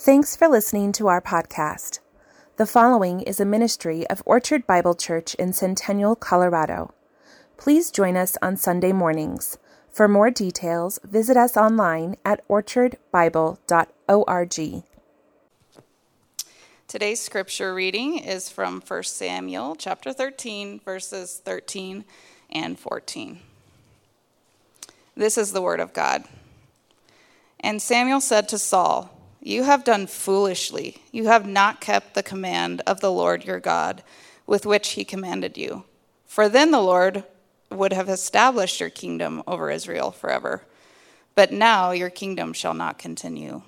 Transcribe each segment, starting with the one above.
Thanks for listening to our podcast. The following is a ministry of Orchard Bible Church in Centennial, Colorado. Please join us on Sunday mornings. For more details, visit us online at orchardbible.org. Today's scripture reading is from 1 Samuel chapter 13 verses 13 and 14. This is the word of God. And Samuel said to Saul, You have done foolishly. You have not kept the command of the Lord your God with which he commanded you. For then the Lord would have established your kingdom over Israel forever. But now your kingdom shall not continue.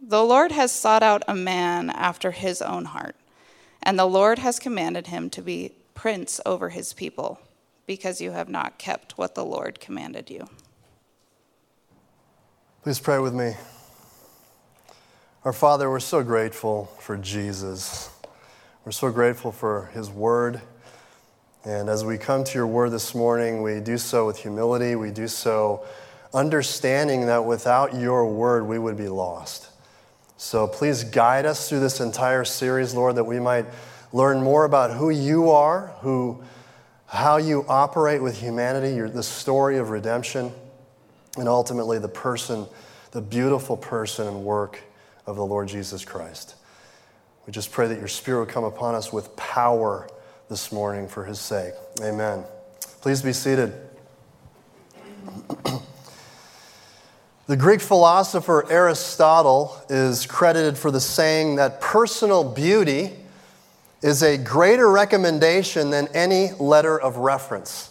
The Lord has sought out a man after his own heart, and the Lord has commanded him to be prince over his people, because you have not kept what the Lord commanded you. Please pray with me. Our Father, we're so grateful for Jesus. We're so grateful for his word. And as we come to your word this morning, we do so with humility. We do so understanding that without your word, we would be lost. So please guide us through this entire series, Lord, that we might learn more about who you are, who, how you operate with humanity, your, the story of redemption and ultimately the person, the beautiful person and work of the Lord Jesus Christ. We just pray that your Spirit would come upon us with power this morning for his sake. Amen. Please be seated. the Greek philosopher Aristotle is credited for the saying that personal beauty is a greater recommendation than any letter of reference.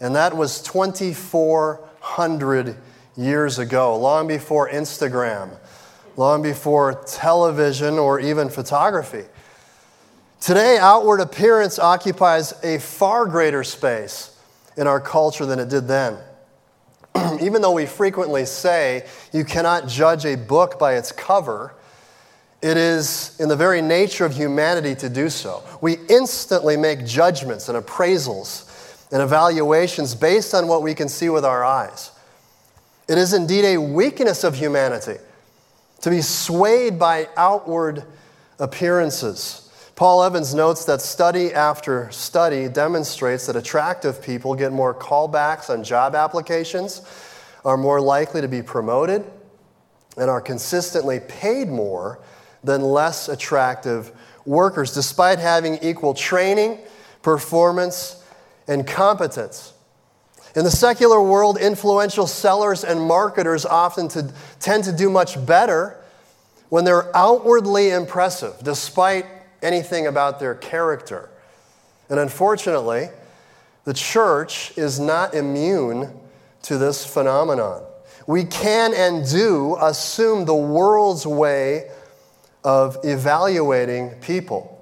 And that was 24 hundred years ago, long before Instagram, long before television or even photography. Today, outward appearance occupies a far greater space in our culture than it did then. even though we frequently say you cannot judge a book by its cover, it is in the very nature of humanity to do so. We instantly make judgments and appraisals and evaluations based on what we can see with our eyes. It is indeed a weakness of humanity to be swayed by outward appearances. Paul Evans notes that study after study demonstrates that attractive people get more callbacks on job applications, are more likely to be promoted, and are consistently paid more than less attractive workers, despite having equal training, performance, and competence. In the secular world, influential sellers and marketers often to, tend to do much better when they're outwardly impressive, despite anything about their character. And unfortunately, the church is not immune to this phenomenon. We can and do assume the world's way of evaluating people.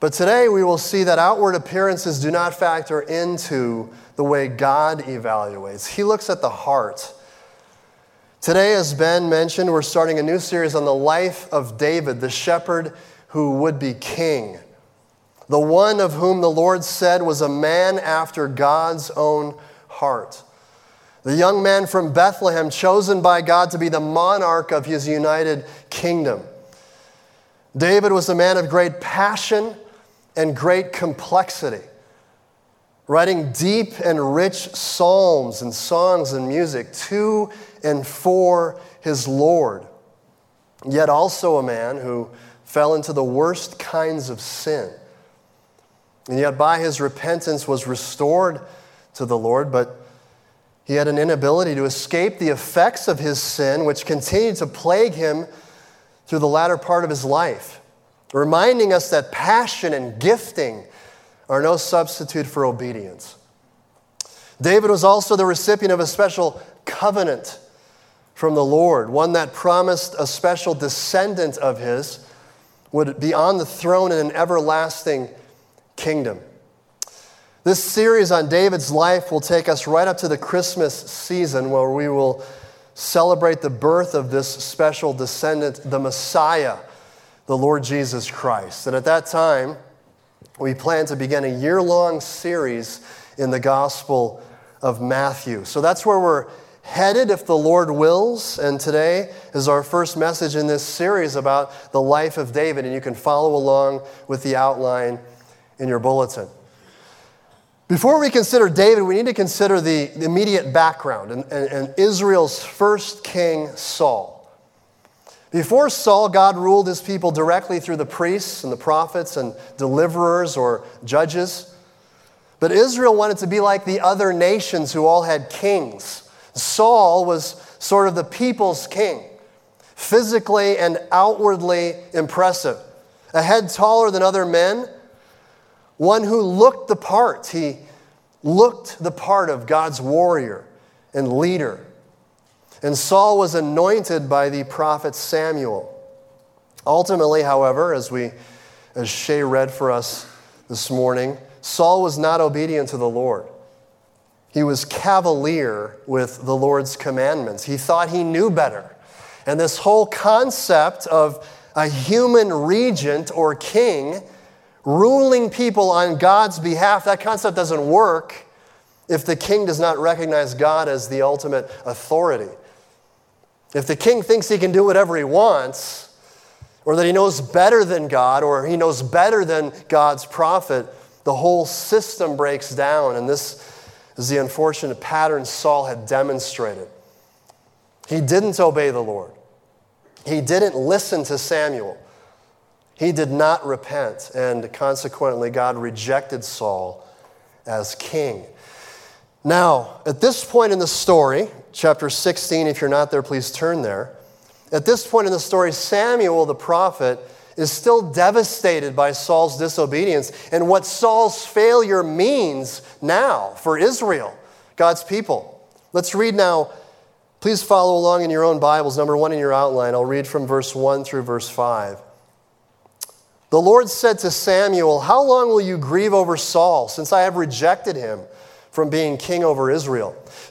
But today we will see that outward appearances do not factor into the way God evaluates. He looks at the heart. Today, as Ben mentioned, we're starting a new series on the life of David, the shepherd who would be king, the one of whom the Lord said was a man after God's own heart. The young man from Bethlehem, chosen by God to be the monarch of his united kingdom. David was a man of great passion and great complexity, writing deep and rich psalms and songs and music to and for his Lord. Yet also a man who fell into the worst kinds of sin. And yet by his repentance was restored to the Lord, but he had an inability to escape the effects of his sin, which continued to plague him through the latter part of his life reminding us that passion and gifting are no substitute for obedience. David was also the recipient of a special covenant from the Lord, one that promised a special descendant of his would be on the throne in an everlasting kingdom. This series on David's life will take us right up to the Christmas season where we will celebrate the birth of this special descendant, the Messiah the Lord Jesus Christ. And at that time, we plan to begin a year long series in the Gospel of Matthew. So that's where we're headed if the Lord wills. And today is our first message in this series about the life of David. And you can follow along with the outline in your bulletin. Before we consider David, we need to consider the immediate background and, and, and Israel's first king, Saul. Before Saul, God ruled his people directly through the priests and the prophets and deliverers or judges. But Israel wanted to be like the other nations who all had kings. Saul was sort of the people's king, physically and outwardly impressive, a head taller than other men, one who looked the part. He looked the part of God's warrior and leader. And Saul was anointed by the prophet Samuel. Ultimately, however, as we as Shay read for us this morning, Saul was not obedient to the Lord. He was cavalier with the Lord's commandments. He thought he knew better. And this whole concept of a human regent or king ruling people on God's behalf, that concept doesn't work if the king does not recognize God as the ultimate authority. If the king thinks he can do whatever he wants, or that he knows better than God, or he knows better than God's prophet, the whole system breaks down. And this is the unfortunate pattern Saul had demonstrated. He didn't obey the Lord, he didn't listen to Samuel. He did not repent, and consequently, God rejected Saul as king. Now, at this point in the story, chapter 16, if you're not there, please turn there. At this point in the story, Samuel the prophet is still devastated by Saul's disobedience and what Saul's failure means now for Israel, God's people. Let's read now. Please follow along in your own Bibles, number one in your outline. I'll read from verse 1 through verse 5. The Lord said to Samuel, How long will you grieve over Saul, since I have rejected him? from being king over Israel.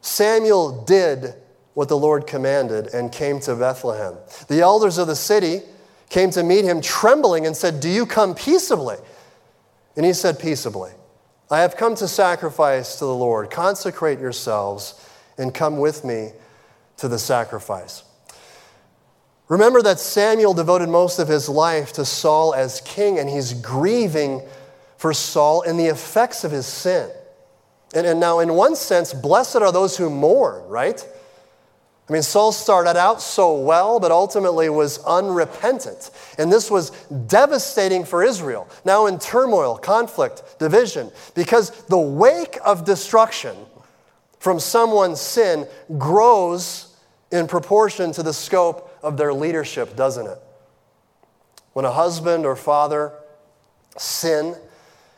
Samuel did what the Lord commanded and came to Bethlehem. The elders of the city came to meet him trembling and said, Do you come peaceably? And he said, Peaceably. I have come to sacrifice to the Lord. Consecrate yourselves and come with me to the sacrifice. Remember that Samuel devoted most of his life to Saul as king, and he's grieving for Saul and the effects of his sin. And, and now, in one sense, blessed are those who mourn, right? I mean, Saul started out so well, but ultimately was unrepentant. And this was devastating for Israel. Now in turmoil, conflict, division, because the wake of destruction from someone's sin grows in proportion to the scope of their leadership, doesn't it? When a husband or father sin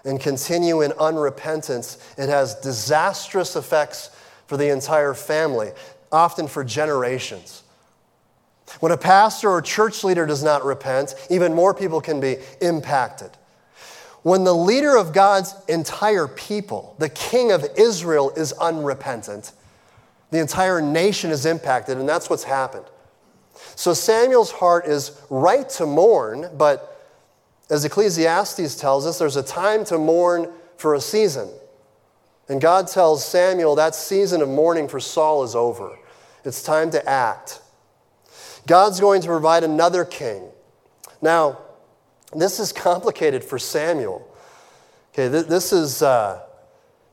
and continue in unrepentance, it has disastrous effects for the entire family, often for generations. When a pastor or church leader does not repent, even more people can be impacted. When the leader of God's entire people, the king of Israel, is unrepentant, the entire nation is impacted, and that's what's happened. So Samuel's heart is right to mourn, but as Ecclesiastes tells us, there's a time to mourn for a season. And God tells Samuel that season of mourning for Saul is over. It's time to act. God's going to provide another king. Now, this is complicated for Samuel. Okay, this is. Uh,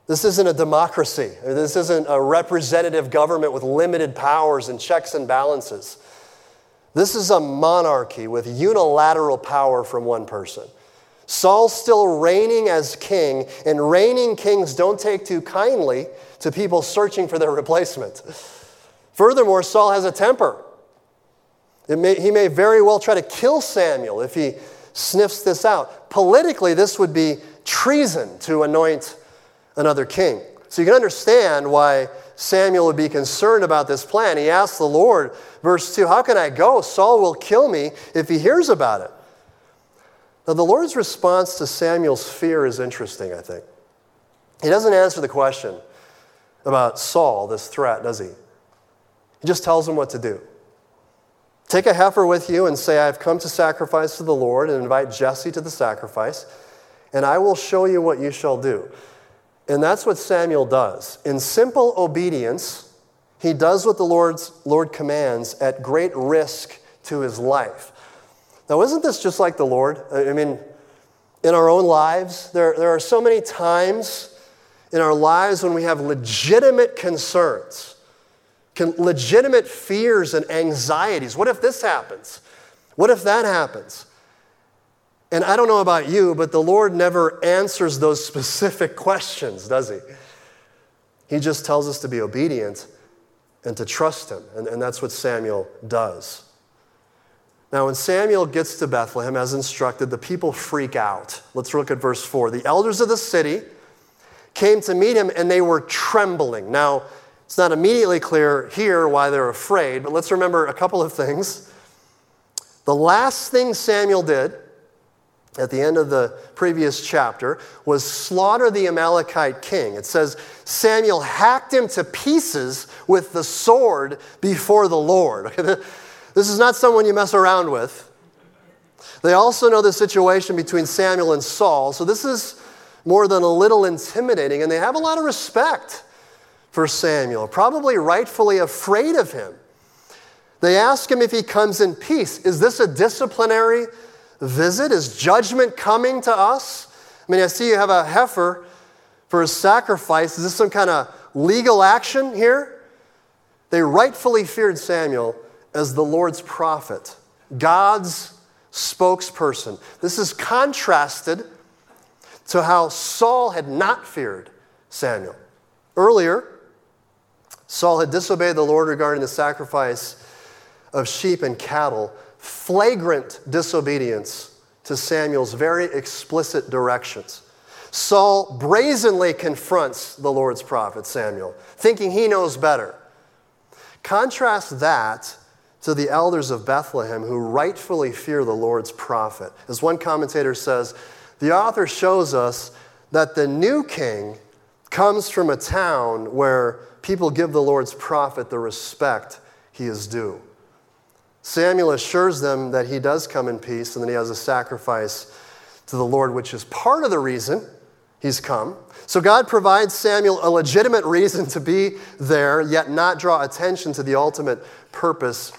this isn't a democracy. This isn't a representative government with limited powers and checks and balances. This is a monarchy with unilateral power from one person. Saul's still reigning as king, and reigning kings don't take too kindly to people searching for their replacement. Furthermore, Saul has a temper. May, he may very well try to kill Samuel if he sniffs this out. Politically, this would be treason to anoint another king. So you can understand why Samuel would be concerned about this plan. He asked the Lord, verse 2, How can I go? Saul will kill me if he hears about it. Now, the Lord's response to Samuel's fear is interesting, I think. He doesn't answer the question about Saul, this threat, does he? He just tells him what to do. Take a heifer with you and say, I've come to sacrifice to the Lord, and invite Jesse to the sacrifice, and I will show you what you shall do. And that's what Samuel does. In simple obedience, he does what the Lord's, Lord commands at great risk to his life. Now, isn't this just like the Lord? I mean, in our own lives, there, there are so many times in our lives when we have legitimate concerns, legitimate fears and anxieties. What if this happens? What if that happens? And I don't know about you, but the Lord never answers those specific questions, does He? He just tells us to be obedient and to trust Him. And, and that's what Samuel does. Now, when Samuel gets to Bethlehem as instructed, the people freak out. Let's look at verse 4. The elders of the city came to meet him and they were trembling. Now, it's not immediately clear here why they're afraid, but let's remember a couple of things. The last thing Samuel did at the end of the previous chapter was slaughter the Amalekite king. It says Samuel hacked him to pieces with the sword before the Lord. this is not someone you mess around with. They also know the situation between Samuel and Saul, so this is more than a little intimidating, and they have a lot of respect for Samuel, probably rightfully afraid of him. They ask him if he comes in peace. Is this a disciplinary visit? Is judgment coming to us? I mean, I see you have a heifer for a sacrifice. Is this some kind of legal action here? They rightfully feared Samuel as the Lord's prophet, God's spokesperson. This is contrasted to how Saul had not feared Samuel. Earlier, Saul had disobeyed the Lord regarding the sacrifice of sheep and cattle flagrant disobedience to Samuel's very explicit directions. Saul brazenly confronts the Lord's prophet Samuel, thinking he knows better. Contrast that to the elders of Bethlehem who rightfully fear the Lord's prophet. As one commentator says, the author shows us that the new king comes from a town where people give the Lord's prophet the respect he is due. Samuel assures them that he does come in peace and that he has a sacrifice to the Lord, which is part of the reason he's come. So God provides Samuel a legitimate reason to be there, yet not draw attention to the ultimate purpose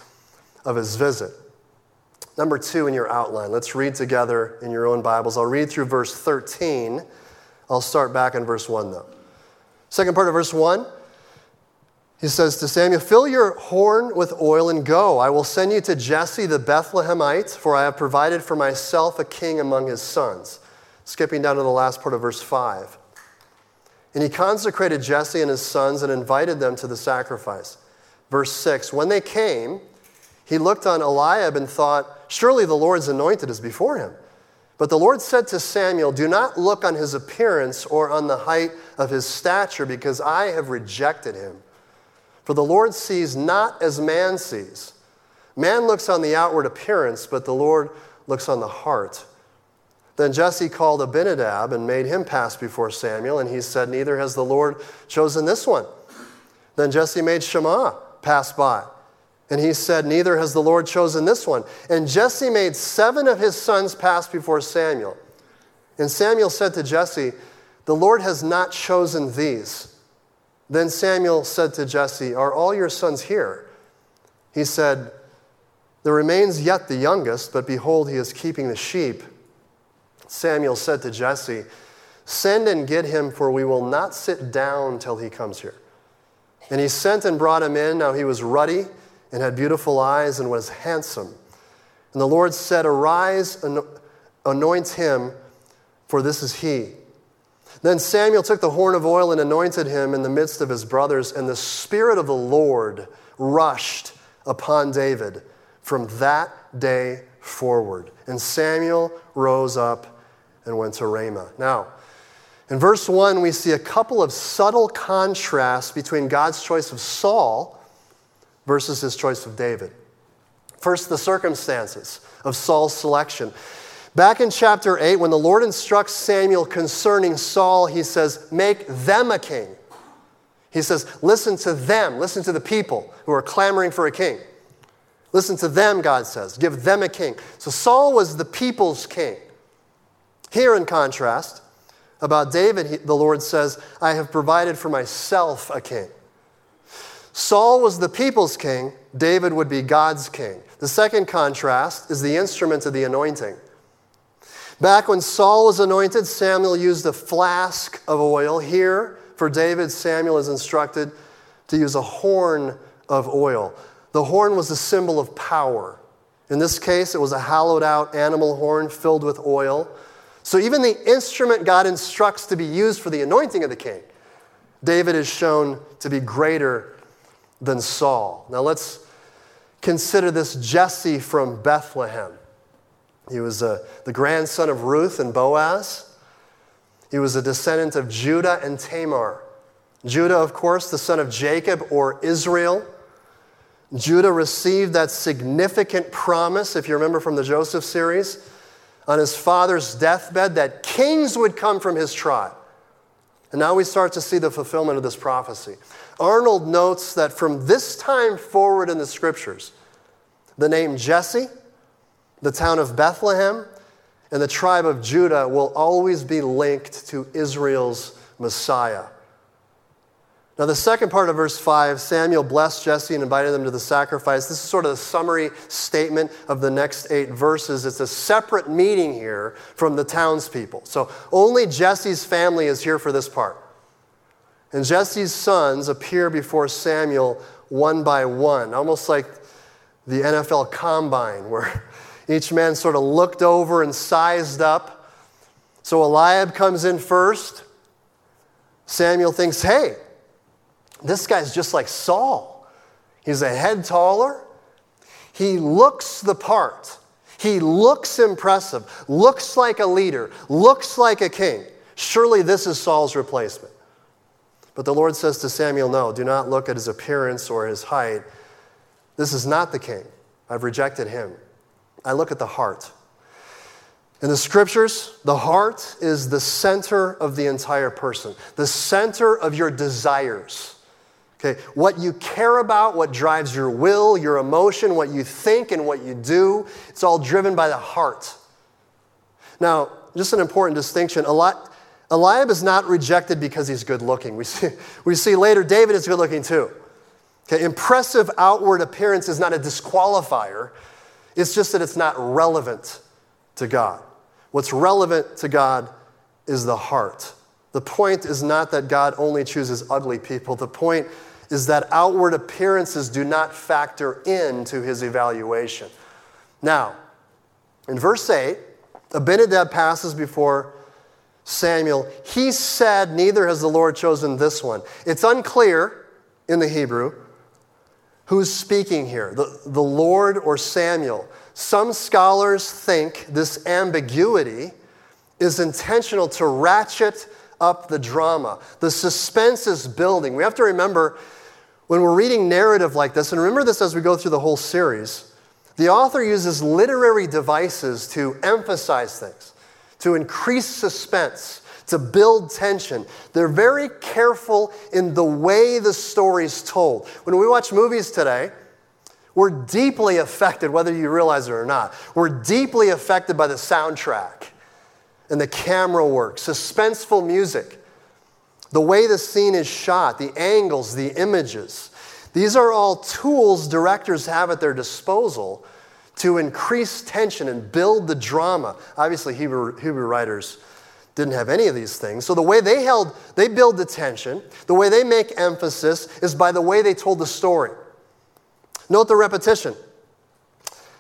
of his visit. Number two in your outline. Let's read together in your own Bibles. I'll read through verse 13. I'll start back in verse 1, though. Second part of verse 1 he says to Samuel, Fill your horn with oil and go. I will send you to Jesse the Bethlehemite, for I have provided for myself a king among his sons. Skipping down to the last part of verse 5. And he consecrated Jesse and his sons and invited them to the sacrifice. Verse 6 When they came, he looked on Eliab and thought, Surely the Lord's anointed is before him. But the Lord said to Samuel, Do not look on his appearance or on the height of his stature, because I have rejected him. For the Lord sees not as man sees. Man looks on the outward appearance, but the Lord looks on the heart. Then Jesse called Abinadab and made him pass before Samuel, and he said, Neither has the Lord chosen this one. Then Jesse made Shammah pass by, and he said, Neither has the Lord chosen this one. And Jesse made seven of his sons pass before Samuel. And Samuel said to Jesse, The Lord has not chosen these. Then Samuel said to Jesse, Are all your sons here? He said, There remains yet the youngest, but behold, he is keeping the sheep. Samuel said to Jesse, Send and get him, for we will not sit down till he comes here. And he sent and brought him in. Now he was ruddy and had beautiful eyes and was handsome. And the Lord said, Arise, anoint him, for this is he. Then Samuel took the horn of oil and anointed him in the midst of his brothers, and the Spirit of the Lord rushed upon David from that day forward. And Samuel rose up and went to Ramah. Now, In verse 1, we see a couple of subtle contrasts between God's choice of Saul versus his choice of David. First, the circumstances of Saul's selection. Back in chapter 8, when the Lord instructs Samuel concerning Saul, he says, Make them a king. He says, Listen to them, listen to the people who are clamoring for a king. Listen to them, God says. Give them a king. So Saul was the people's king. Here, in contrast, about David, he, the Lord says, I have provided for myself a king. Saul was the people's king, David would be God's king. The second contrast is the instrument of the anointing. Back when Saul was anointed, Samuel used a flask of oil. Here, for David, Samuel is instructed to use a horn of oil. The horn was a symbol of power. In this case, it was a hollowed out animal horn filled with oil. So even the instrument God instructs to be used for the anointing of the king, David is shown to be greater than Saul. Now let's consider this Jesse from Bethlehem. He was uh, the grandson of Ruth and Boaz. He was a descendant of Judah and Tamar. Judah, of course, the son of Jacob or Israel. Judah received that significant promise, if you remember from the Joseph series, on his father's deathbed, that kings would come from his tribe. And now we start to see the fulfillment of this prophecy. Arnold notes that from this time forward in the scriptures, the name Jesse, the town of Bethlehem, and the tribe of Judah will always be linked to Israel's Messiah. Now, the second part of verse 5 Samuel blessed Jesse and invited them to the sacrifice. This is sort of the summary statement of the next eight verses. It's a separate meeting here from the townspeople. So, only Jesse's family is here for this part. And Jesse's sons appear before Samuel one by one, almost like the NFL combine, where each man sort of looked over and sized up. So Eliab comes in first. Samuel thinks, hey, this guy's just like Saul. He's a head taller. He looks the part. He looks impressive, looks like a leader, looks like a king. Surely this is Saul's replacement. But the Lord says to Samuel, No, do not look at his appearance or his height. This is not the king. I've rejected him. I look at the heart. In the scriptures, the heart is the center of the entire person, the center of your desires. Okay, what you care about, what drives your will, your emotion, what you think and what you do, it's all driven by the heart. Now, just an important distinction. Eliab is not rejected because he's good looking. We see, we see later David is good looking too. Okay, impressive outward appearance is not a disqualifier, it's just that it's not relevant to God. What's relevant to God is the heart. The point is not that God only chooses ugly people. The point is that outward appearances do not factor into his evaluation. Now, in verse 8, Abinadab passes before Samuel. He said, Neither has the Lord chosen this one. It's unclear in the Hebrew who's speaking here, the, the Lord or Samuel. Some scholars think this ambiguity is intentional to ratchet up the drama. The suspense is building. We have to remember when we're reading narrative like this, and remember this as we go through the whole series, the author uses literary devices to emphasize things, to increase suspense, to build tension. They're very careful in the way the story's told. When we watch movies today, we're deeply affected, whether you realize it or not. We're deeply affected by the soundtrack and the camera work, suspenseful music. The way the scene is shot, the angles, the images. These are all tools directors have at their disposal to increase tension and build the drama. Obviously, Hebrew, Hebrew writers didn't have any of these things. So the way they held, they build the tension, the way they make emphasis is by the way they told the story. Note the repetition.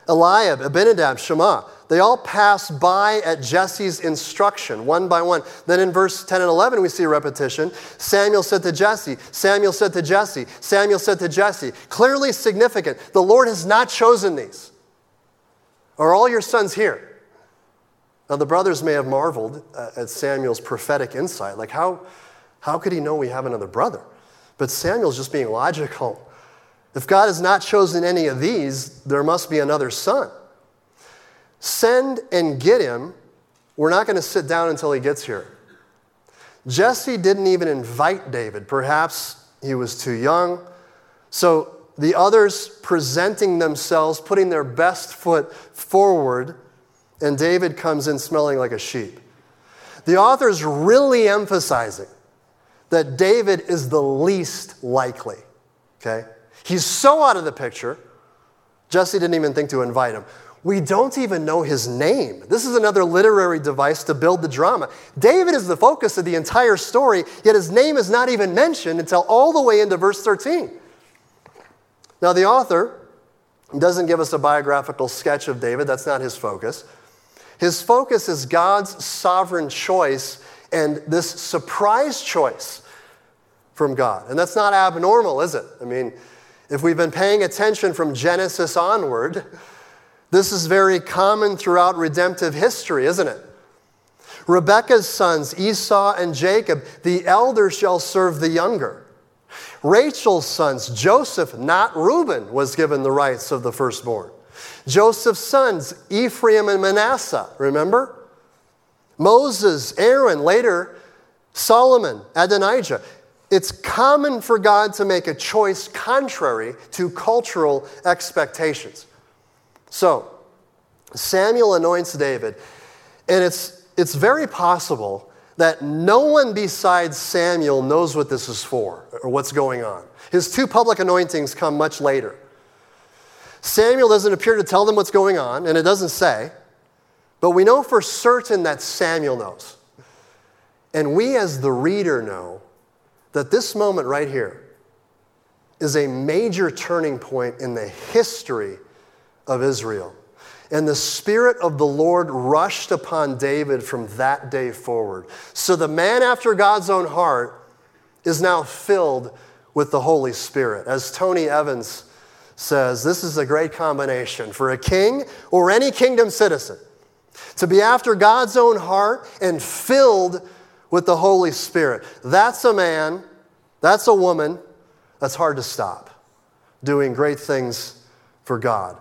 Eliab, Abinadab, Shammah, they all pass by at Jesse's instruction, one by one. Then in verse 10 and 11, we see a repetition. Samuel said to Jesse, Samuel said to Jesse, Samuel said to Jesse. Clearly significant. The Lord has not chosen these. Are all your sons here? Now, the brothers may have marveled uh, at Samuel's prophetic insight. Like, how, how could he know we have another brother? But Samuel's just being logical. If God has not chosen any of these, there must be another son. Send and get him. We're not going to sit down until he gets here. Jesse didn't even invite David. Perhaps he was too young. So the others presenting themselves, putting their best foot forward, and David comes in smelling like a sheep. The author is really emphasizing that David is the least likely. Okay? He's so out of the picture, Jesse didn't even think to invite him. We don't even know his name. This is another literary device to build the drama. David is the focus of the entire story, yet his name is not even mentioned until all the way into verse 13. Now, the author doesn't give us a biographical sketch of David, that's not his focus. His focus is God's sovereign choice and this surprise choice from God. And that's not abnormal, is it? I mean, if we've been paying attention from Genesis onward, this is very common throughout redemptive history, isn't it? Rebekah's sons, Esau and Jacob, the elder shall serve the younger. Rachel's sons, Joseph, not Reuben, was given the rights of the firstborn. Joseph's sons, Ephraim and Manasseh, remember? Moses, Aaron, later Solomon, Adonijah. It's common for God to make a choice contrary to cultural expectations. So, Samuel anoints David, and it's, it's very possible that no one besides Samuel knows what this is for or what's going on. His two public anointings come much later. Samuel doesn't appear to tell them what's going on, and it doesn't say, but we know for certain that Samuel knows. And we, as the reader, know that this moment right here is a major turning point in the history of Israel. And the Spirit of the Lord rushed upon David from that day forward. So the man after God's own heart is now filled with the Holy Spirit. As Tony Evans says, this is a great combination for a king or any kingdom citizen to be after God's own heart and filled with the Holy Spirit. That's a man, that's a woman that's hard to stop doing great things for God.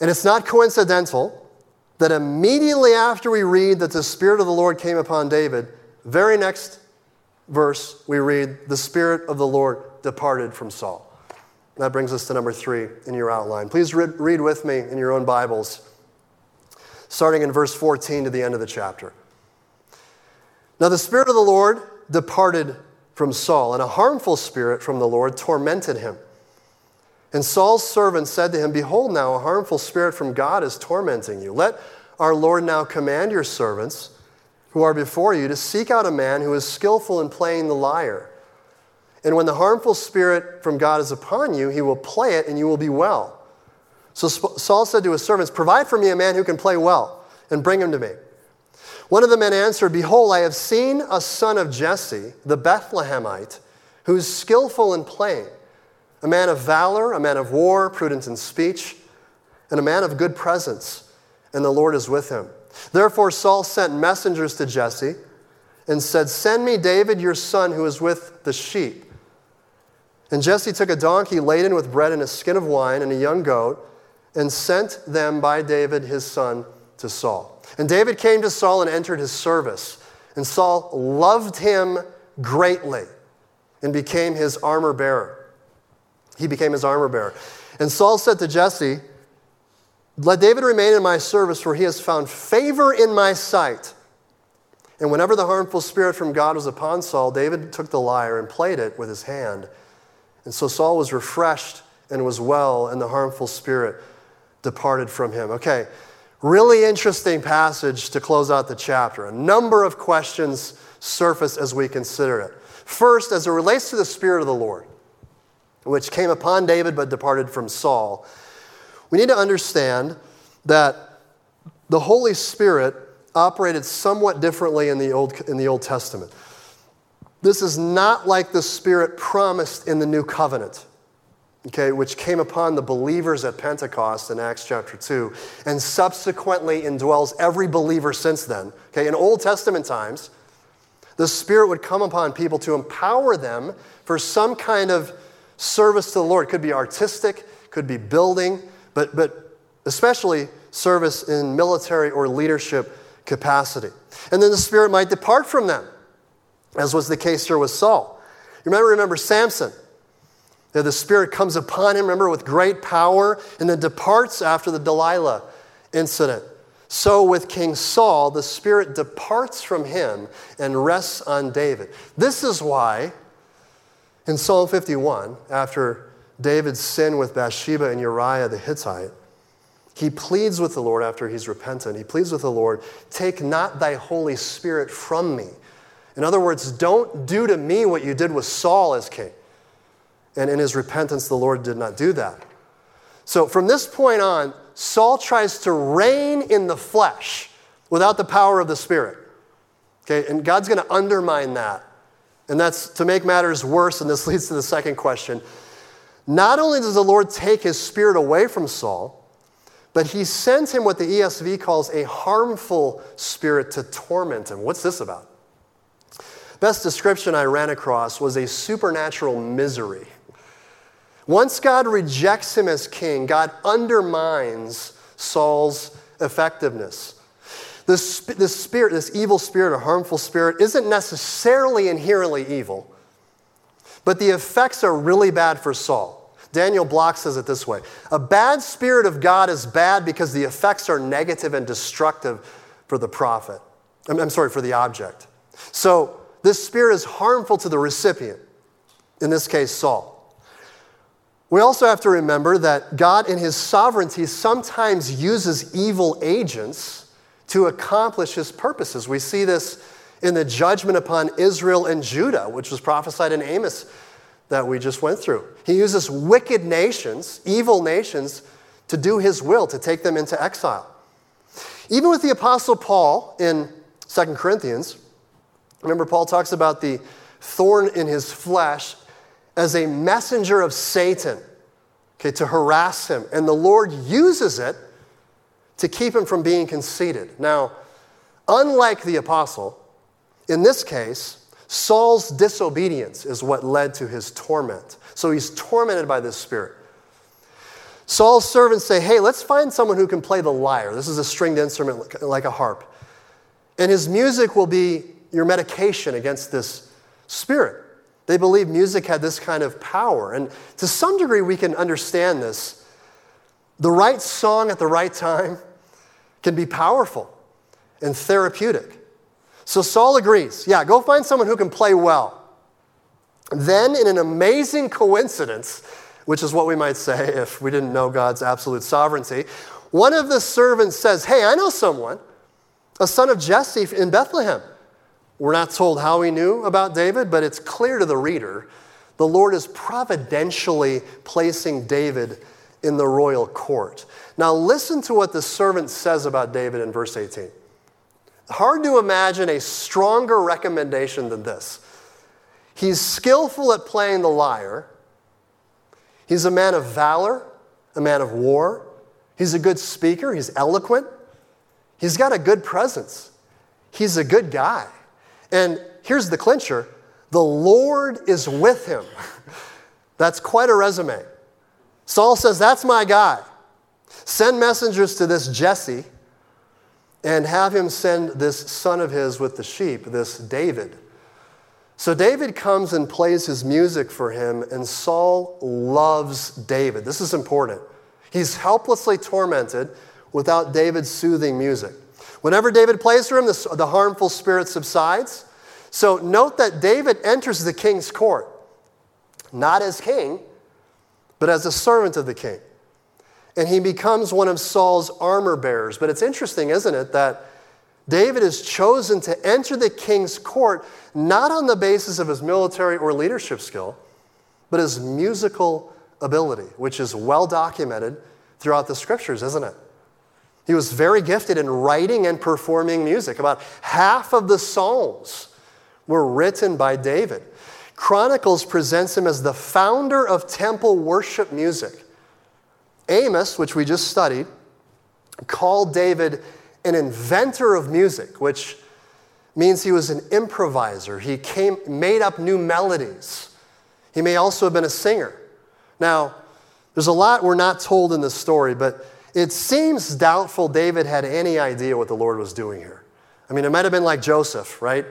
And it's not coincidental that immediately after we read that the Spirit of the Lord came upon David, very next verse we read, the Spirit of the Lord departed from Saul. That brings us to number three in your outline. Please read, read with me in your own Bibles, starting in verse 14 to the end of the chapter. Now the Spirit of the Lord departed from Saul, and a harmful spirit from the Lord tormented him. And Saul's servant said to him, Behold, now a harmful spirit from God is tormenting you. Let our Lord now command your servants who are before you to seek out a man who is skillful in playing the lyre. And when the harmful spirit from God is upon you, he will play it and you will be well. So Saul said to his servants, Provide for me a man who can play well, and bring him to me. One of the men answered, Behold, I have seen a son of Jesse, the Bethlehemite, who is skillful in playing a man of valor, a man of war, prudent in speech, and a man of good presence, and the Lord is with him. Therefore, Saul sent messengers to Jesse and said, Send me David, your son, who is with the sheep. And Jesse took a donkey laden with bread and a skin of wine and a young goat and sent them by David, his son, to Saul. And David came to Saul and entered his service. And Saul loved him greatly and became his armor bearer. He became his armor bearer. And Saul said to Jesse, Let David remain in my service, for he has found favor in my sight. And whenever the harmful spirit from God was upon Saul, David took the lyre and played it with his hand. And so Saul was refreshed and was well, and the harmful spirit departed from him. Okay, really interesting passage to close out the chapter. A number of questions surface as we consider it. First, as it relates to the Spirit of the Lord which came upon David but departed from Saul. We need to understand that the Holy Spirit operated somewhat differently in the Old, in the Old Testament. This is not like the Spirit promised in the New Covenant. okay, which came upon the believers at Pentecost in Acts chapter 2, and subsequently indwells every believer since then. Okay, in Old Testament times, the Spirit would come upon people to empower them for some kind of service to the Lord. It could be artistic, could be building, but, but especially service in military or leadership capacity. And then the Spirit might depart from them, as was the case here with Saul. You remember, remember Samson. The Spirit comes upon him, remember, with great power, and then departs after the Delilah incident. So, with King Saul, the Spirit departs from him and rests on David. This is why, in Psalm 51, after David's sin with Bathsheba and Uriah the Hittite, he pleads with the Lord after he's repentant. He pleads with the Lord, Take not thy Holy Spirit from me. In other words, don't do to me what you did with Saul as king. And in his repentance, the Lord did not do that. So from this point on, Saul tries to reign in the flesh without the power of the Spirit. Okay, and God's going to undermine that. And that's to make matters worse, and this leads to the second question. Not only does the Lord take his spirit away from Saul, but he sends him what the ESV calls a harmful spirit to torment him. What's this about? Best description I ran across was a supernatural misery. Once God rejects him as king, God undermines Saul's effectiveness. This, this spirit, this evil spirit or harmful spirit, isn't necessarily inherently evil, but the effects are really bad for Saul. Daniel Block says it this way A bad spirit of God is bad because the effects are negative and destructive for the prophet. I'm, I'm sorry, for the object. So this spirit is harmful to the recipient, in this case, Saul. We also have to remember that God, in His sovereignty, sometimes uses evil agents to accomplish His purposes. We see this in the judgment upon Israel and Judah, which was prophesied in Amos that we just went through. He uses wicked nations, evil nations, to do His will, to take them into exile. Even with the Apostle Paul in 2 Corinthians, remember, Paul talks about the thorn in his flesh as a messenger of Satan, okay, to harass him. And the Lord uses it to keep him from being conceited. Now, unlike the apostle, in this case, Saul's disobedience is what led to his torment. So he's tormented by this spirit. Saul's servants say, Hey, let's find someone who can play the lyre. This is a stringed instrument like a harp. And his music will be your medication against this spirit. They believed music had this kind of power. And to some degree, we can understand this. The right song at the right time can be powerful and therapeutic. So Saul agrees yeah, go find someone who can play well. Then, in an amazing coincidence, which is what we might say if we didn't know God's absolute sovereignty, one of the servants says, Hey, I know someone, a son of Jesse in Bethlehem. We're not told how he knew about David, but it's clear to the reader the Lord is providentially placing David in the royal court. Now, listen to what the servant says about David in verse 18. Hard to imagine a stronger recommendation than this. He's skillful at playing the lyre, he's a man of valor, a man of war, he's a good speaker, he's eloquent, he's got a good presence, he's a good guy. And here's the clincher the Lord is with him. That's quite a resume. Saul says, That's my guy. Send messengers to this Jesse and have him send this son of his with the sheep, this David. So David comes and plays his music for him, and Saul loves David. This is important. He's helplessly tormented without David's soothing music. Whenever David plays for him, the, the harmful spirit subsides. So note that David enters the king's court, not as king, but as a servant of the king. And he becomes one of Saul's armor bearers. But it's interesting, isn't it, that David is chosen to enter the king's court not on the basis of his military or leadership skill, but his musical ability, which is well documented throughout the scriptures, isn't it? He was very gifted in writing and performing music. About half of the Psalms were written by David. Chronicles presents him as the founder of temple worship music. Amos, which we just studied, called David an inventor of music, which means he was an improviser. He came, made up new melodies. He may also have been a singer. Now, there's a lot we're not told in this story, but it seems doubtful David had any idea what the Lord was doing here. I mean, it might have been like Joseph, right?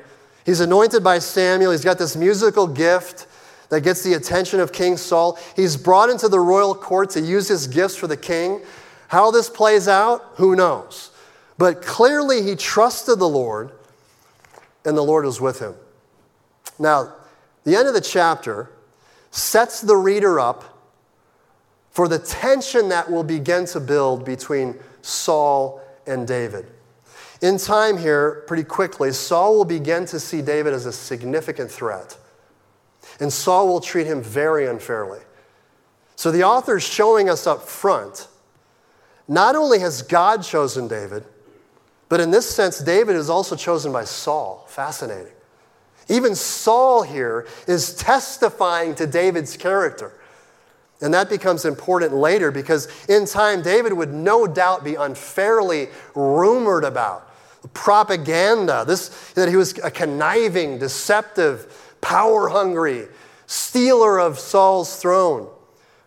He's anointed by Samuel. He's got this musical gift that gets the attention of King Saul. He's brought into the royal court to use his gifts for the king. How this plays out, who knows? But clearly, he trusted the Lord, and the Lord was with him. Now, the end of the chapter sets the reader up for the tension that will begin to build between Saul and David. In time here, pretty quickly, Saul will begin to see David as a significant threat. And Saul will treat him very unfairly. So the author is showing us up front not only has God chosen David, but in this sense, David is also chosen by Saul. Fascinating. Even Saul here is testifying to David's character. And that becomes important later because in time, David would no doubt be unfairly rumored about. Propaganda, this, that he was a conniving, deceptive, power hungry, stealer of Saul's throne.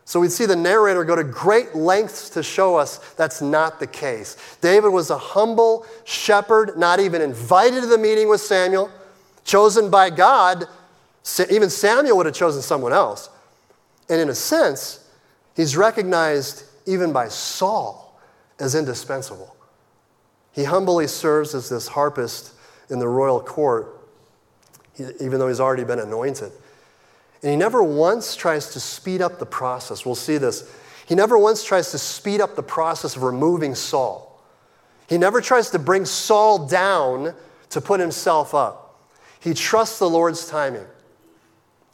So we'd see the narrator go to great lengths to show us that's not the case. David was a humble shepherd, not even invited to the meeting with Samuel, chosen by God. Even Samuel would have chosen someone else. And in a sense, he's recognized even by Saul as indispensable. He humbly serves as this harpist in the royal court, even though he's already been anointed. And he never once tries to speed up the process. We'll see this. He never once tries to speed up the process of removing Saul. He never tries to bring Saul down to put himself up. He trusts the Lord's timing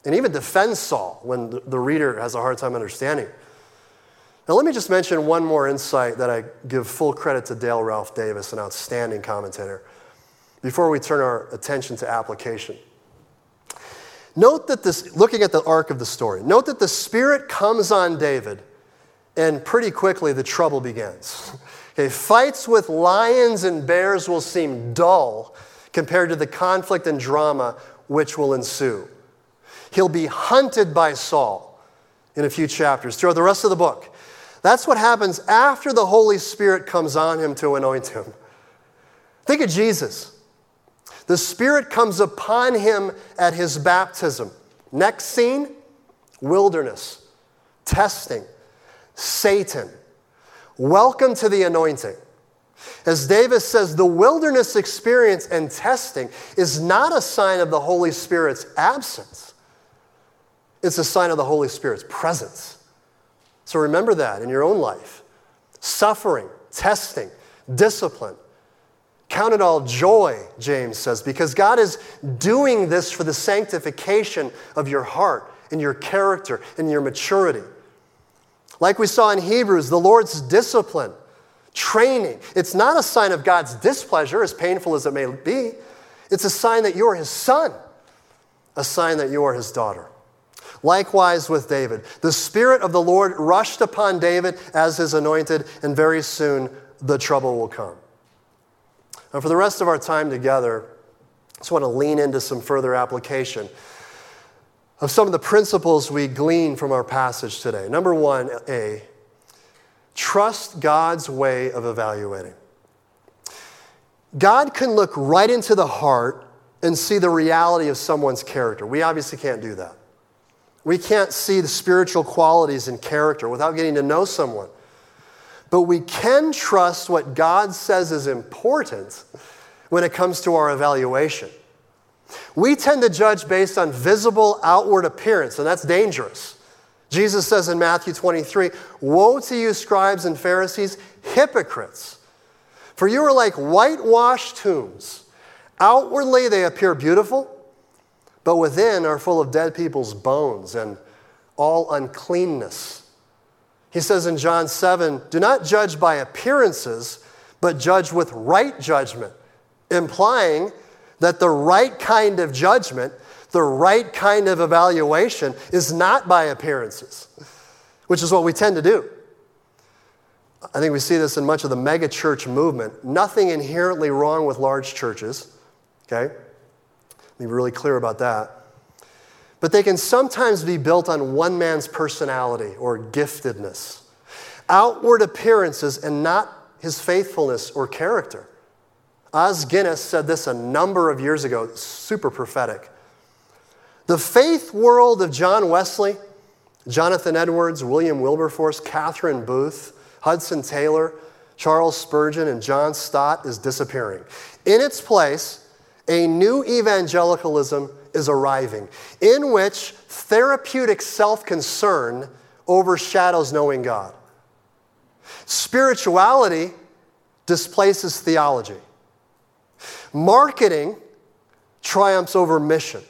and even defends Saul when the reader has a hard time understanding. Now, let me just mention one more insight that I give full credit to Dale Ralph Davis, an outstanding commentator, before we turn our attention to application. Note that this, looking at the arc of the story, note that the Spirit comes on David, and pretty quickly the trouble begins. Okay, fights with lions and bears will seem dull compared to the conflict and drama which will ensue. He'll be hunted by Saul in a few chapters throughout the rest of the book. That's what happens after the Holy Spirit comes on him to anoint him. Think of Jesus. The Spirit comes upon him at his baptism. Next scene wilderness, testing, Satan. Welcome to the anointing. As Davis says, the wilderness experience and testing is not a sign of the Holy Spirit's absence. It's a sign of the Holy Spirit's presence. So remember that in your own life. Suffering, testing, discipline. Count it all joy, James says, because God is doing this for the sanctification of your heart and your character and your maturity. Like we saw in Hebrews, the Lord's discipline, training, it's not a sign of God's displeasure, as painful as it may be. It's a sign that you're his son, a sign that you are his daughter. Likewise with David. The Spirit of the Lord rushed upon David as his anointed, and very soon the trouble will come. And for the rest of our time together, I just want to lean into some further application of some of the principles we glean from our passage today. Number one, A, trust God's way of evaluating. God can look right into the heart and see the reality of someone's character. We obviously can't do that. We can't see the spiritual qualities and character without getting to know someone. But we can trust what God says is important when it comes to our evaluation. We tend to judge based on visible outward appearance, and that's dangerous. Jesus says in Matthew 23 Woe to you, scribes and Pharisees, hypocrites! For you are like whitewashed tombs. Outwardly, they appear beautiful but within are full of dead people's bones and all uncleanness. He says in John 7 Do not judge by appearances, but judge with right judgment, implying that the right kind of judgment, The right kind of evaluation is not by appearances, which is what we tend to do. I think we see this in much of the megachurch movement. Nothing inherently wrong with large churches, okay? Be really clear about that. But they can sometimes be built on one man's personality or giftedness, outward appearances, and not his faithfulness or character. Os Guinness said this a number of years ago, super prophetic. The faith world of John Wesley, Jonathan Edwards, William Wilberforce, Catherine Booth, Hudson Taylor, Charles Spurgeon, and John Stott is disappearing. In its place, a new evangelicalism is arriving in which therapeutic self concern overshadows knowing God. Spirituality displaces theology. Marketing triumphs over mission.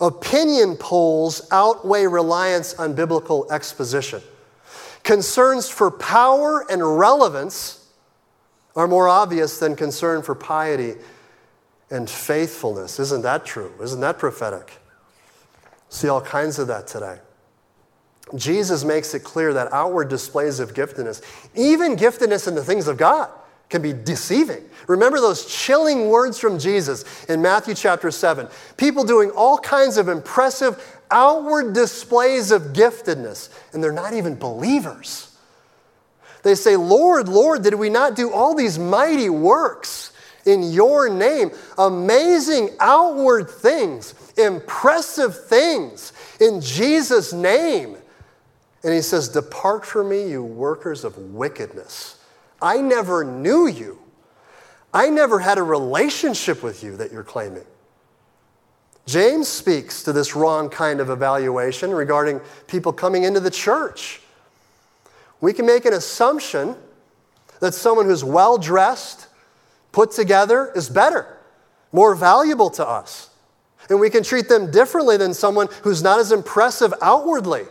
Opinion polls outweigh reliance on biblical exposition. Concerns for power and relevance are more obvious than concern for piety and faithfulness. Isn't that true? Isn't that prophetic? See all kinds of that today. Jesus makes it clear that outward displays of giftedness, even giftedness in the things of God, can be deceiving. Remember those chilling words from Jesus in Matthew chapter 7. People doing all kinds of impressive outward displays of giftedness, and they're not even believers. They say, Lord, Lord, did we not do all these mighty works in your name? Amazing outward things, impressive things in Jesus' name. And he says, Depart from me, you workers of wickedness. I never knew you. I never had a relationship with you that you're claiming. James speaks to this wrong kind of evaluation regarding people coming into the church. We can make an assumption that someone who's well dressed, put together, is better, more valuable to us. And we can treat them differently than someone who's not as impressive outwardly.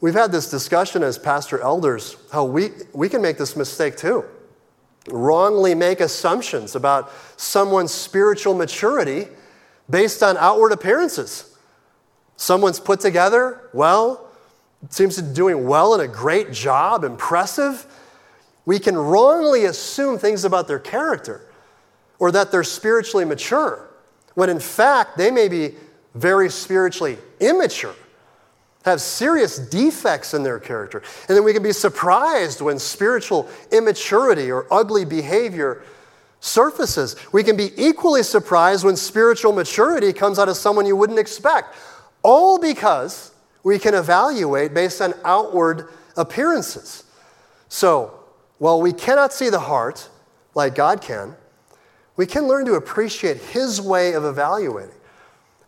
We've had this discussion as pastor elders how we, we can make this mistake too. Wrongly make assumptions about someone's spiritual maturity based on outward appearances. Someone's put together, well, seems to be doing well in a great job, impressive. We can wrongly assume things about their character or that they're spiritually mature, when in fact they may be very spiritually immature, have serious defects in their character. And then we can be surprised when spiritual immaturity or ugly behavior surfaces. We can be equally surprised when spiritual maturity comes out of someone you wouldn't expect, all because we can evaluate based on outward appearances. So, while we cannot see the heart like God can, we can learn to appreciate His way of evaluating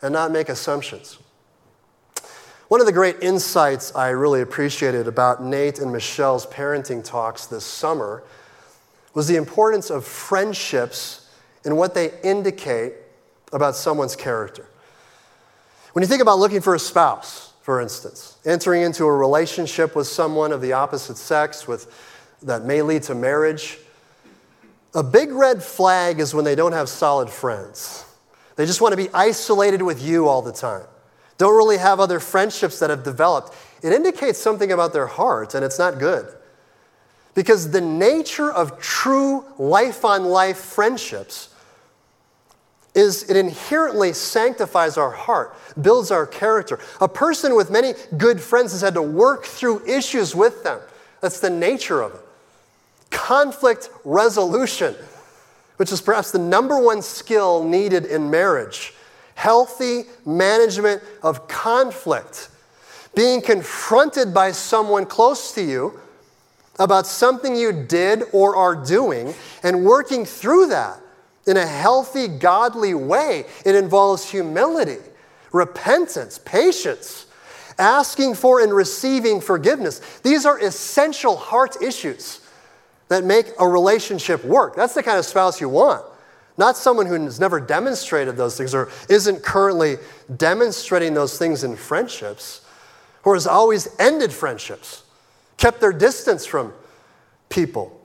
and not make assumptions. One of the great insights I really appreciated about Nate and Michelle's parenting talks this summer was the importance of friendships and what they indicate about someone's character. When you think about looking for a spouse, for instance, entering into a relationship with someone of the opposite sex with, that may lead to marriage, a big red flag is when they don't have solid friends. They just want to be isolated with you all the time. Don't really have other friendships that have developed. It indicates something about their heart, and it's not good. Because the nature of true life on life friendships is it inherently sanctifies our heart, builds our character. A person with many good friends has had to work through issues with them. That's the nature of it. Conflict resolution, which is perhaps the number one skill needed in marriage. Healthy management of conflict. Being confronted by someone close to you about something you did or are doing and working through that in a healthy, godly way. It involves humility, repentance, patience, asking for and receiving forgiveness. These are essential heart issues that make a relationship work. That's the kind of spouse you want. Not someone who has never demonstrated those things or isn't currently demonstrating those things in friendships or has always ended friendships kept their distance from people,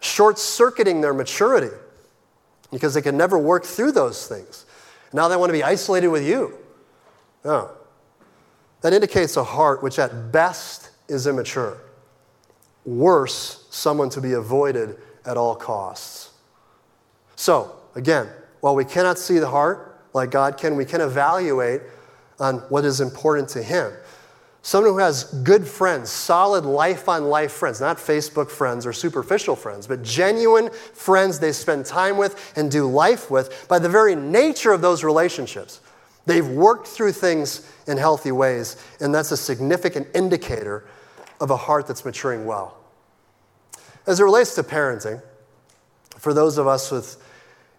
short circuiting their maturity because they can never work through those things. Now they want to be isolated with you. No. That indicates a heart which at best is immature. Worse, someone to be avoided at all costs. So, again, while we cannot see the heart like God can, we can evaluate on what is important to Him. Someone who has good friends, solid life on life friends, not Facebook friends or superficial friends, but genuine friends they spend time with and do life with, by the very nature of those relationships, they've worked through things in healthy ways, and that's a significant indicator of a heart that's maturing well. As it relates to parenting, for those of us with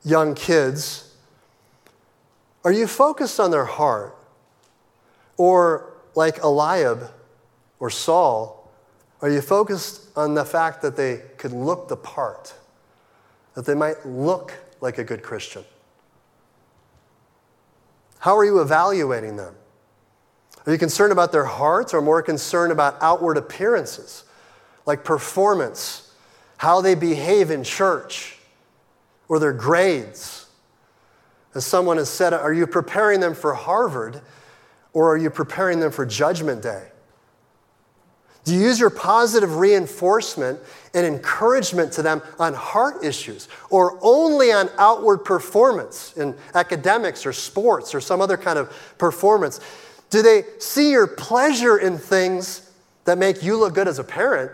young kids, are you focused on their heart? Or like Eliab or Saul, are you focused on the fact that they could look the part, that they might look like a good Christian? How are you evaluating them? Are you concerned about their hearts or more concerned about outward appearances, like performance, how they behave in church, or their grades? As someone has said, are you preparing them for Harvard or are you preparing them for Judgment Day? Do you use your positive reinforcement and encouragement to them on heart issues or only on outward performance in academics or sports or some other kind of performance? Do they see your pleasure in things that make you look good as a parent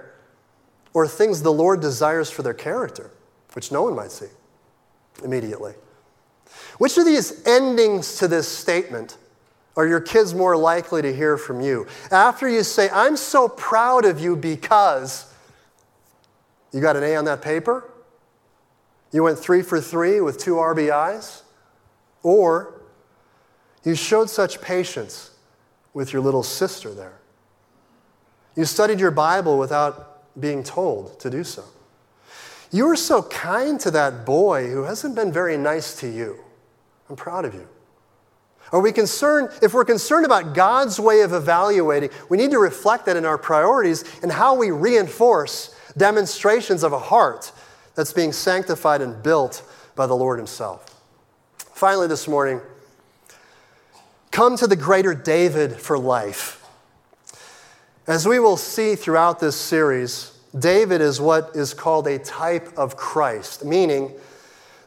or things the Lord desires for their character, which no one might see immediately? Which of these endings to this statement are your kids more likely to hear from you? After you say, I'm so proud of you because you got an A on that paper, you went three for three with two RBIs, or you showed such patience with your little sister there. You studied your Bible without being told to do so. You were so kind to that boy who hasn't been very nice to you. I'm proud of you. Are we concerned, if we're concerned about God's way of evaluating, we need to reflect that in our priorities and how we reinforce demonstrations of a heart that's being sanctified and built by the Lord Himself. Finally, this morning, come to the greater David for life. As we will see throughout this series, David is what is called a type of Christ, meaning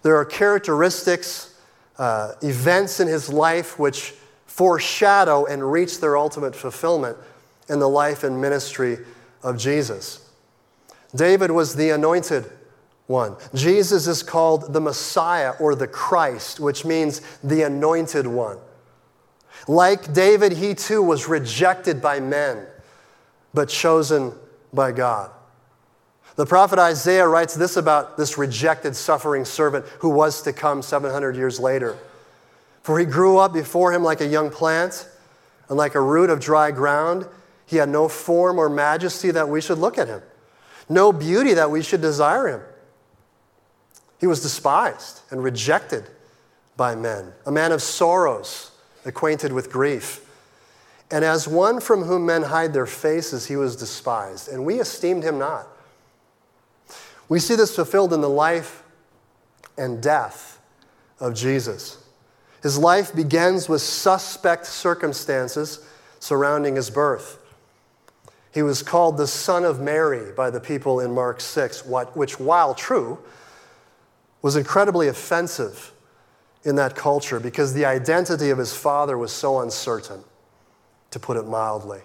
there are characteristics uh, events in his life which foreshadow and reach their ultimate fulfillment in the life and ministry of Jesus. David was the anointed one. Jesus is called the Messiah or the Christ, which means the anointed one. Like David, he too was rejected by men, but chosen by God. The prophet Isaiah writes this about this rejected, suffering servant who was to come 700 years later. For he grew up before him like a young plant and like a root of dry ground. He had no form or majesty that we should look at him, no beauty that we should desire him. He was despised and rejected by men, a man of sorrows, acquainted with grief. And as one from whom men hide their faces, he was despised, and we esteemed him not. We see this fulfilled in the life and death of Jesus. His life begins with suspect circumstances surrounding his birth. He was called the Son of Mary by the people in Mark 6, which, while true, was incredibly offensive in that culture because the identity of his father was so uncertain, to put it mildly.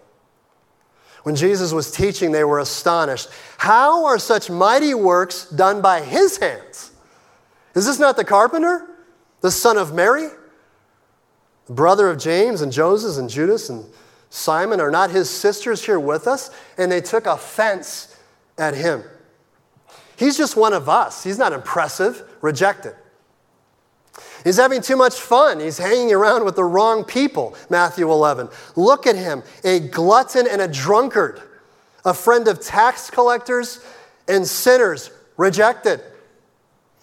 When Jesus was teaching, they were astonished. How are such mighty works done by his hands? Is this not the carpenter, the son of Mary? The brother of James and Joseph and Judas and Simon are not his sisters here with us? And they took offense at him. He's just one of us. He's not impressive, rejected. He's having too much fun. He's hanging around with the wrong people, Matthew 11. Look at him, a glutton and a drunkard, a friend of tax collectors and sinners, rejected.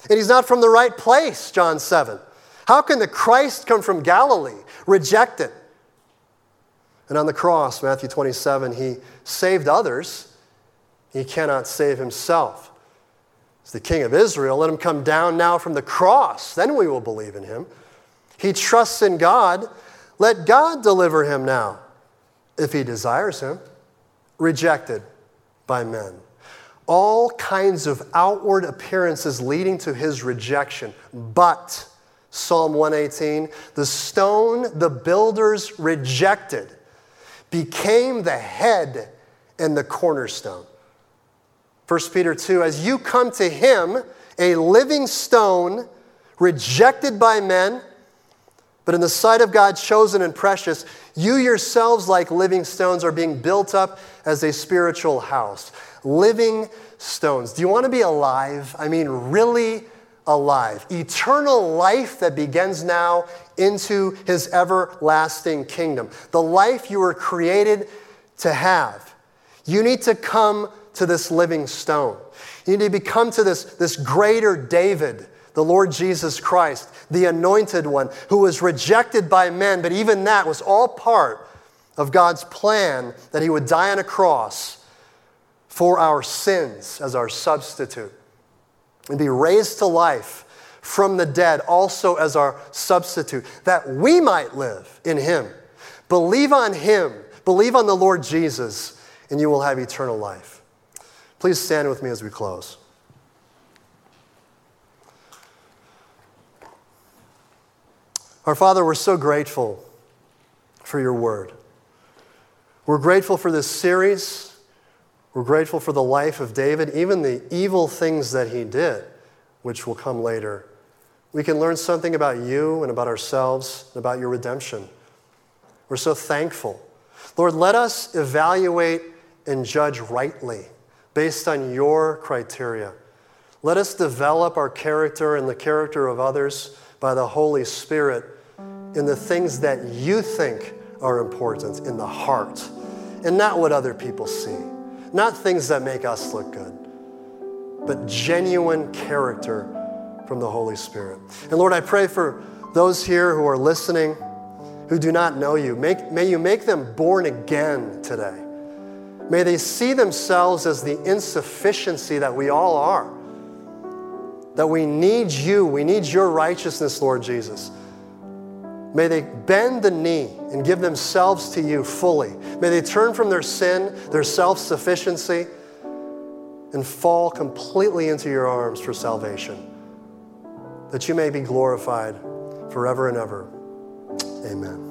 And he's not from the right place, John 7. How can the Christ come from Galilee, rejected? And on the cross, Matthew 27, he saved others, he cannot save himself the king of Israel. Let him come down now from the cross. Then we will believe in him. He trusts in God. Let God deliver him now, if he desires him. Rejected by men. All kinds of outward appearances leading to his rejection. But, Psalm 118, the stone the builders rejected became the head and the cornerstone. 1 Peter 2, as you come to him, a living stone, rejected by men, but in the sight of God, chosen and precious, you yourselves, like living stones, are being built up as a spiritual house. Living stones. Do you want to be alive? I mean, really alive. Eternal life that begins now into his everlasting kingdom. The life you were created to have. You need to come to this living stone. You need to become to this, this greater David, the Lord Jesus Christ, the anointed one, who was rejected by men, but even that was all part of God's plan that he would die on a cross for our sins as our substitute and be raised to life from the dead also as our substitute, that we might live in him. Believe on him, believe on the Lord Jesus, and you will have eternal life. Please stand with me as we close. Our Father, we're so grateful for your word. We're grateful for this series. We're grateful for the life of David, even the evil things that he did, which will come later. We can learn something about you and about ourselves and about your redemption. We're so thankful. Lord, let us evaluate and judge rightly based on your criteria. Let us develop our character and the character of others by the Holy Spirit in the things that you think are important in the heart and not what other people see, not things that make us look good, but genuine character from the Holy Spirit. And Lord, I pray for those here who are listening who do not know you. Make, may you make them born again today. May they see themselves as the insufficiency that we all are. That we need you. We need your righteousness, Lord Jesus. May they bend the knee and give themselves to you fully. May they turn from their sin, their self sufficiency, and fall completely into your arms for salvation. That you may be glorified forever and ever. Amen.